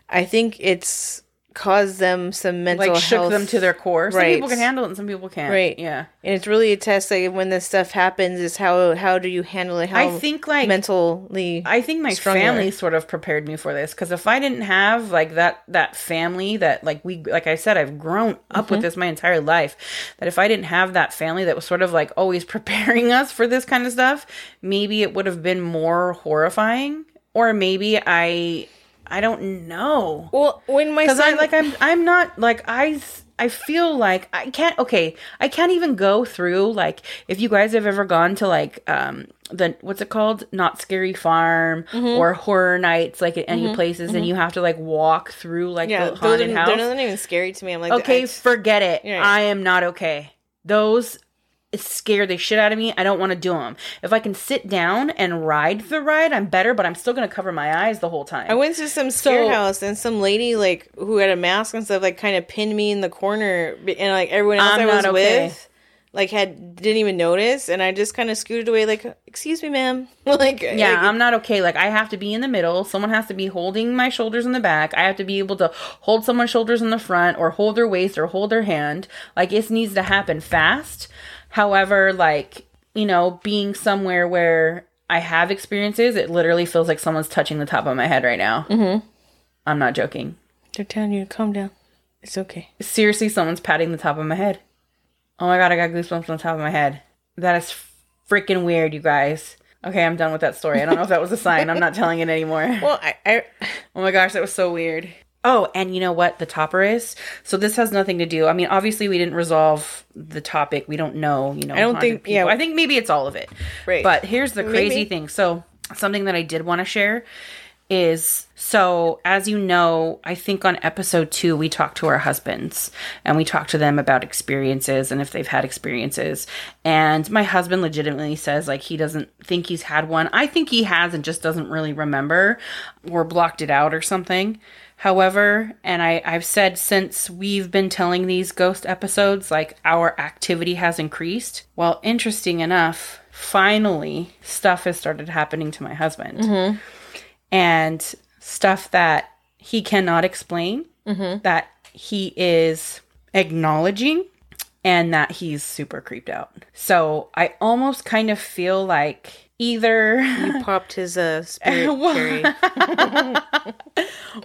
I think it's caused them some mental like shook health. them to their core. Some Right. people can handle it and some people can't. Right. Yeah. and it's really a test like when this stuff happens is how how do you handle it? How I think like mentally. I think my strong you family sort of prepared me for this because if I didn't have like that that family that like we like I said I've grown up Mm-hmm. with this my entire life that if I didn't have that family that was sort of like always preparing us for this kind of stuff maybe it would have been more horrifying or maybe I I don't know. Well, when my because son I like I'm I'm not like I I feel like I can't okay I can't even go through like if you guys have ever gone to like um the what's it called? Not scary farm Mm-hmm. or horror nights like at any places and you have to like walk through like yeah, the haunted they're house. not even scary to me. I'm like okay I- forget it. Right. I am not okay. Those scare the shit out of me I don't want to do them if I can sit down and ride the ride I'm better but I'm still gonna cover my eyes the whole time I went to some scare So- house and some lady like who had a mask and stuff like kind of pinned me in the corner and like everyone else I'm I was okay. with like had didn't even notice and I just kind of scooted away like excuse me ma'am like Yeah, like, I'm not okay. Like I have to be in the middle. Someone has to be holding my shoulders in the back. I have to be able to hold someone's shoulders in the front or hold their waist or hold their hand. Like it needs to happen fast. However, like, you know, being somewhere where I have experiences, it literally feels like someone's touching the top of my head right now. Mm-hmm. I'm not joking. they're telling you to calm down it's okay Seriously, someone's patting the top of my head. Oh my god, I got goosebumps on the top of my head. That is freaking weird, you guys. Okay, I'm done with that story. I don't know if that was a sign. I'm not telling it anymore. well I, I Oh my gosh, that was so weird. Oh, and you know what the topper is? So this has nothing to do. I mean, obviously we didn't resolve the topic. We don't know, you know. I don't think- yeah. I think maybe it's all of it. Right. But here's the crazy Maybe. thing. So something that I did want to share is so as you know, I think on episode two we talked to our husbands and we talked to them about experiences and if they've had experiences. And my husband legitimately says like he doesn't think he's had one. I think he has and just doesn't really remember or blocked it out or something. However, and I, I've said since we've been telling these ghost episodes, like our activity has increased. Well, interesting enough, finally stuff has started happening to my husband. Mm-hmm. And stuff that he cannot explain mm-hmm. that he is acknowledging and that he's super creeped out. So i almost kind of feel like either. You popped his uh spirit?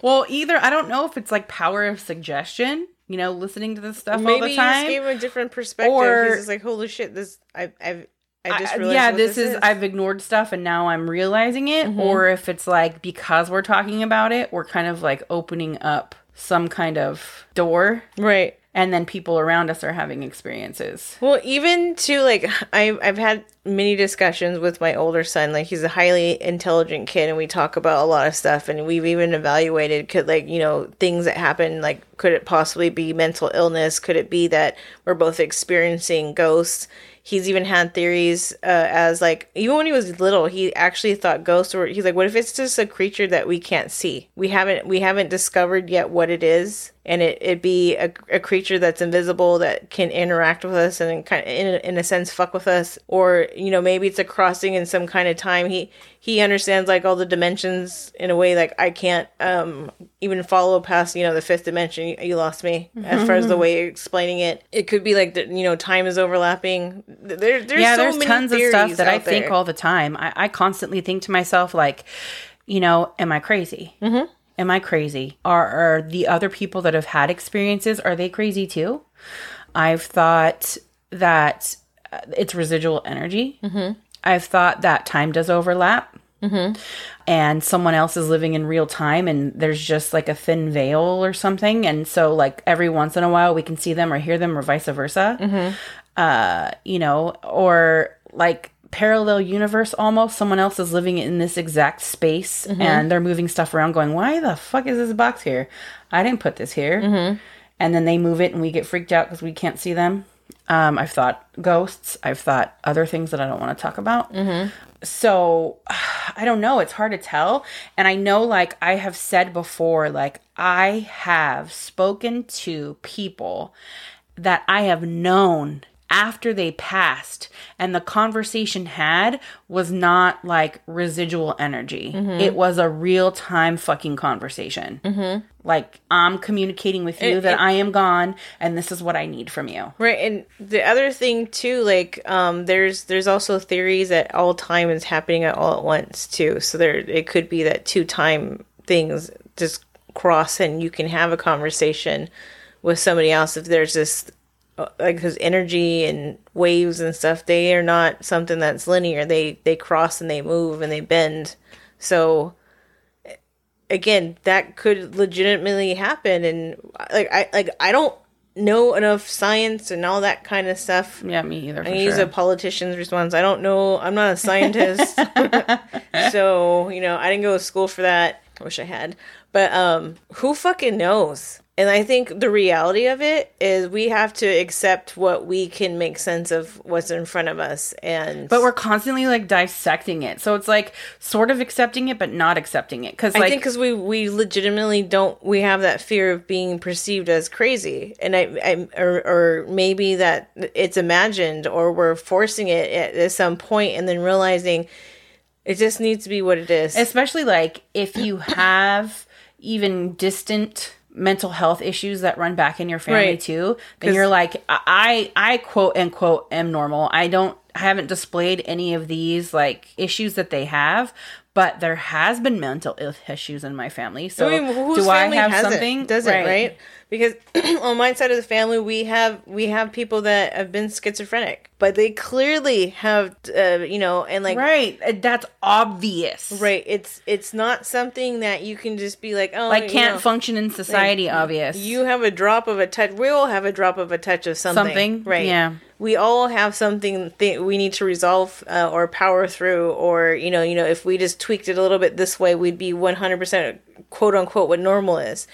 Well either i don't know if it's like power of suggestion you know listening to this stuff all maybe the you just time gave him a different perspective. Or- he's like holy shit this I I've I just I- realized yeah what this, is, i've ignored stuff and now i'm realizing it Mm-hmm. or if it's like because we're talking about it we're kind of like opening up some kind of door. Right and then people around us are having experiences Well, even to like, I've I've had many discussions with my older son. Like, he's a highly intelligent kid, and we talk about a lot of stuff. And we've even evaluated could like you know things that happen. Like, could it possibly be mental illness? Could it be that we're both experiencing ghosts? He's even had theories uh, as like even when he was little, he actually thought ghosts were. He's like, what if it's just a creature that we can't see? We haven't we haven't discovered yet what it is, and it it be a, a creature that's invisible that can interact with us and kind of in a, in a sense fuck with us, or you know maybe it's a crossing in some kind of time. He he understands like all the dimensions in a way like I can't um even follow past you know the fifth dimension. You, you lost me as far as the way you're explaining it. It could be like the, you know time is overlapping. There there's yeah so there's tons of stuff that i out think there. all the time I, I constantly think to myself like you know am i crazy mm-hmm. Am i crazy? Are, are the other people that have had experiences are they crazy too? I've thought that uh, it's residual energy. Mm-hmm. i've thought that time does overlap. And someone else is living in real time and there's just like a thin veil or something. And so like every once in a while we can see them or hear them or vice versa. Uh you know or like parallel universe almost. Someone else is living in this exact space mm-hmm. and they're moving stuff around going why the fuck is this box here? I didn't put this here. Mm-hmm. And then they move it and we get freaked out because we can't see them. Um, i've thought ghosts. I've thought other things that i don't want to talk about. Mm-hmm. So I don't know. It's hard to tell. And I know, like I have said before, like I have spoken to people that I have known after they passed and the conversation had was not like residual energy. It was a real time fucking conversation. Mm-hmm. Like I'm communicating with you It- that it- I am gone and this is what I need from you. Right, and the other thing too, like um, there's there's also theories that all time is happening at all at once too. So there, it could be that two time things just cross, and you can have a conversation with somebody else if there's this like because energy and waves and stuff they are not something that's linear. They they cross and they move and they bend. So again, that could legitimately happen, and like I like I don't know enough science and all that kind of stuff. Yeah, me either. For I use sure. a politician's response. I don't know. I'm not a scientist, so you know I didn't go to school for that. I wish I had, but um, who fucking knows? And I think the reality of it is we have to accept what we can make sense of what's in front of us, and but we're constantly like dissecting it. So it's like sort of accepting it but not accepting it cuz I think because we we legitimately don't we have that fear of being perceived as crazy, and I, I or or maybe that it's imagined or we're forcing it at, at some point and then realizing it just needs to be what it is. especially like if you have even distant mental health issues that run back in your family Right. too then you're like i i quote unquote am normal. I don't I haven't displayed any of these like issues that they have but there has been mental issues in my family. So I mean, do i have something? Doesn't right? Because on my side of the family, we have we have people that have been schizophrenic, but they clearly have, uh, you know, and like right Uh, that's obvious right. It's it's not something that you can just be like, oh, like can't know, function in society obvious You have a drop of a touch. We all have a drop of a touch of something. Something, right? yeah. We all have something we need to resolve uh, or power through, or you know, you know, if we just tweaked it a little bit this way, we'd be one hundred percent quote unquote what normal is.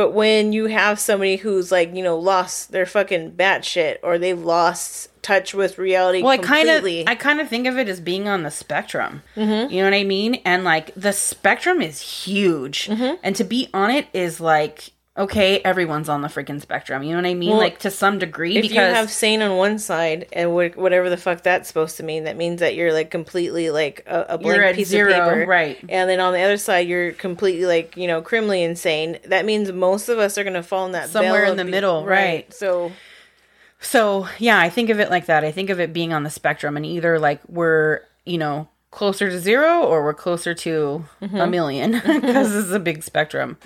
But when you have somebody who's like, you know, lost their fucking batshit or they've lost touch with reality Well, I kind of, I kind of think of it as being on the spectrum. Mm-hmm. You know what I mean? And like the spectrum is huge, Mm-hmm. and to be on it is like okay, everyone's on the freaking spectrum. You know what I mean? Well, like to some degree, if because you have sane on one side and whatever the fuck that's supposed to mean, that means that you're like completely like a, a blank piece zero, of paper, right. And then on the other side, you're completely like you know criminally insane. That means most of us are gonna fall in that Somewhere in the middle, right. So So yeah, I think of it like that. I think of it being on the spectrum, and either like we're you know closer to zero or we're closer to Mm-hmm. a million because it's a big spectrum.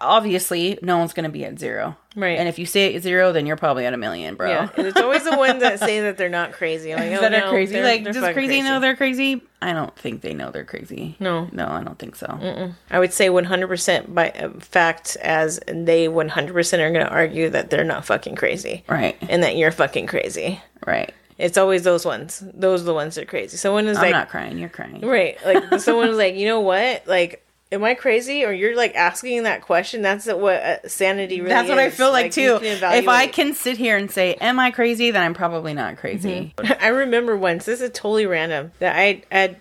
Obviously, no one's going to be at zero, Right. And if you say at zero, then you're probably at a million, bro. yeah, and it's always the ones that say that they're not crazy. Like, oh, that are no, crazy. they're- like, they're does fucking crazy, know they're crazy? I don't think they know they're crazy. No. no, I don't think so. I would say 100% by uh, fact, as they 100% are going to argue that they're not fucking crazy, Right, and that you're fucking crazy. right. It's always those ones. Those are the ones that are crazy. Someone is I'm like, not crying. You're crying. Right. Like someone someone's like, you know what? Like, am I crazy? Or you're like asking that question. That's what uh, sanity really That's what I feel like, you too. If I can sit here and say, "Am I crazy?" Then I'm probably not crazy. I remember once. This is totally random. That I had.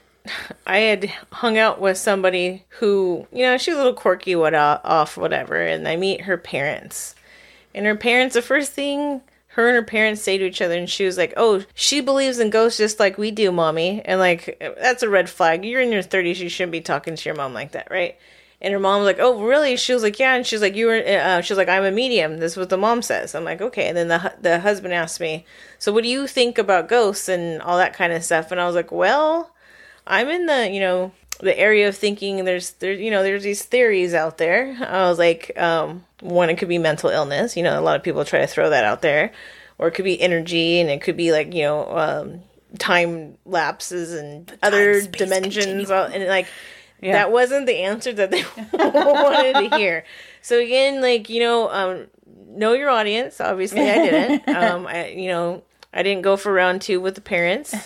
I had hung out with somebody who, you know, she was a little quirky, what uh, off, whatever, and I meet her parents. And her parents, the first thing her and her parents say to each other, and she was like, "Oh, she believes in ghosts just like we do, mommy." And like, that's a red flag. You're in your thirties. You shouldn't be talking to your mom like that, right? And her mom was like, "Oh, really?" She was like, "Yeah." And she's like, "You were." Uh, she was like, "I'm a medium." This is what the mom says. I'm like, "Okay." And then the the husband asked me, "So what do you think about ghosts and all that kind of stuff?" And I was like, "Well, I'm in the you know the area of thinking there's there's you know there's these theories out there. I was like, um, one it could be mental illness. You know, a lot of people try to throw that out there, or it could be energy, and it could be like you know um, time lapses and other time-space dimensions, and like. Yeah. That wasn't the answer that they wanted to hear. So again, like you know, um, know your audience. Obviously, I didn't. Um, I you know, I didn't go for round two with the parents.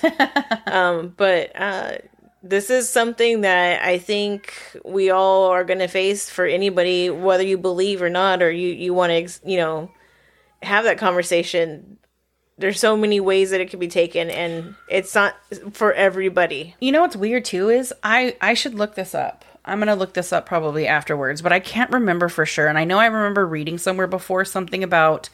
Um, but uh, this is something that I think we all are going to face for anybody, whether you believe or not, or you you want to, ex- you know, have that conversation. There's so many ways that it can be taken, and it's not for everybody. You know what's weird too is I I should look this up. I'm gonna look this up probably afterwards, but I can't remember for sure. And I know I remember reading somewhere before something about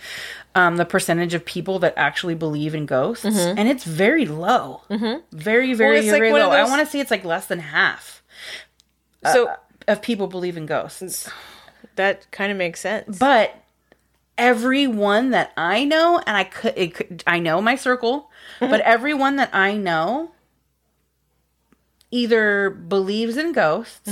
um, the percentage of people that actually believe in ghosts, and it's very low, mm-hmm. very, very, like very of low. I want to say it's like less than half So of people believe in ghosts. that kind of makes sense. But everyone that I know, and I could, it could I know my circle, but everyone that I know either believes in ghosts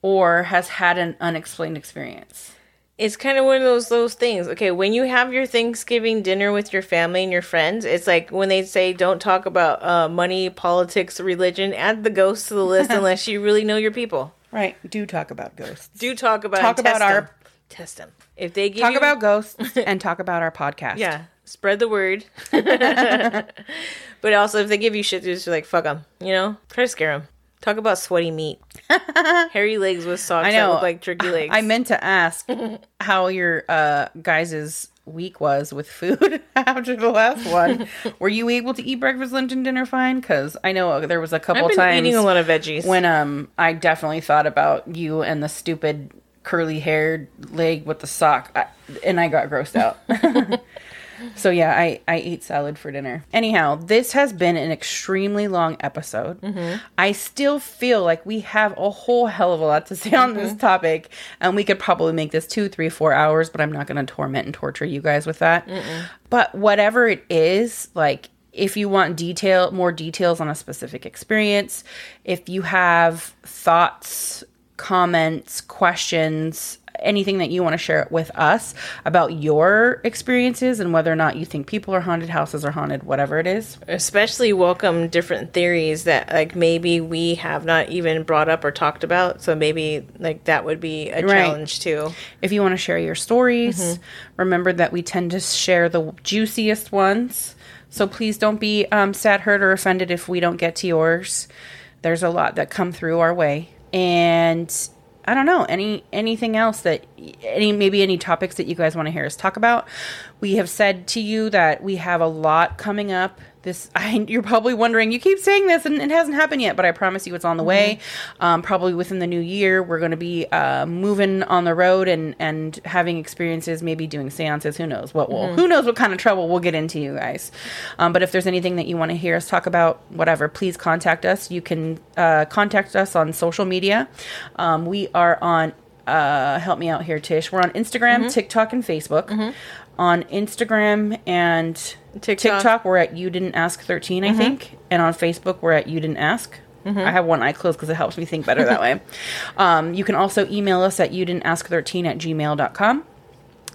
or has had an unexplained experience. It's kind of one of those those things. Okay, when you have your Thanksgiving dinner with your family and your friends, it's like when they say don't talk about uh, money, politics, religion. Add the ghosts to the list unless you really know your people. Right. Do talk about ghosts. Do talk about Talk about our- them. test them. If they give Talk you, about ghosts and talk about our podcast. yeah, spread the word. but also, if they give you shit, just like fuck them. You know, try to scare them. Talk about sweaty meat, hairy legs with socks I that know. look like turkey legs. I meant to ask how your uh guys' week was with food after the last one. Were you able to eat breakfast, lunch, and dinner fine? Because I know there was a couple I've been times eating a lot of veggies. when um I definitely thought about you and the stupid curly haired leg with the sock, I, and I got grossed out. So yeah, I I ate salad for dinner. Anyhow, this has been an extremely long episode. Mm-hmm. I still feel like we have a whole hell of a lot to say on this mm-hmm. topic, and we could probably make this two, three, four hours. But I'm not going to torment and torture you guys with that. But whatever it is, like if you want detail more details on a specific experience if you have thoughts comments questions anything that you want to share with us about your experiences and whether or not you think people are haunted houses are haunted whatever it is. Especially welcome different theories that like maybe we have not even brought up or talked about so maybe like that would be a Right. challenge too. If you want to share your stories remember that we tend to share the juiciest ones so please don't be um, sad hurt or offended if we don't get to yours. There's a lot that come through our way and i don't know any anything else that any maybe any topics that you guys want to hear us talk about we have said to you that we have a lot coming up this I, you're probably wondering you keep saying this and it hasn't happened yet but i promise you it's on the way. Um, probably within the new year we're going to be uh, moving on the road and and having experiences maybe doing seances who knows what will who knows what kind of trouble we'll get into you guys. Um, but if there's anything that you want to hear us talk about whatever please contact us. You can uh, contact us on social media. Um, we are on uh, help me out here tish. We're on instagram tiktok and facebook on instagram and TikTok. TikTok, we're at You Didn't Ask 13, I think. And on Facebook, we're at You Didn't Ask. I have one eye closed because it helps me think better that way. Um, you can also email us at you didn't ask 13 at gmail.com.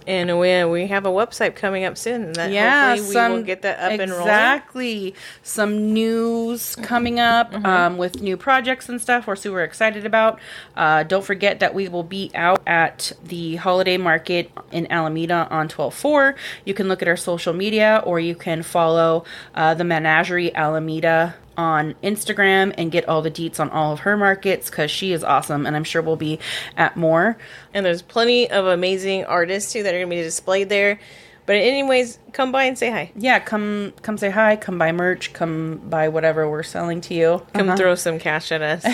and we, we have a website coming up soon that Yeah, hopefully some, we will get that up and rolling Exactly. Some news coming up um, with new projects and stuff we're super excited about. Uh, don't forget that we will be out at the holiday market in Alameda on 12-4. You can look at our social media or you can follow uh, the Menagerie Alameda on Instagram and get all the deets on all of her markets because she is awesome and I'm sure we'll be at more. and there's plenty of amazing artists too that are going to be displayed there but anyways come by and say hi Yeah, come come say hi, come buy merch, come buy whatever we're selling to you. come uh-huh. throw some cash at us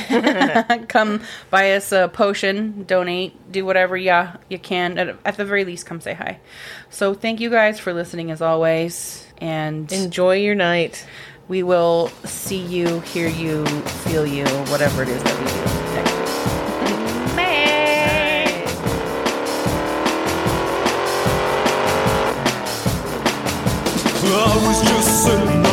come buy us a potion, donate, do whatever yeah you can. At, at the very least, come say hi. So thank you guys for listening as always, and enjoy your night we will see you, hear you, feel you, whatever it is that we do next week. I was just sitting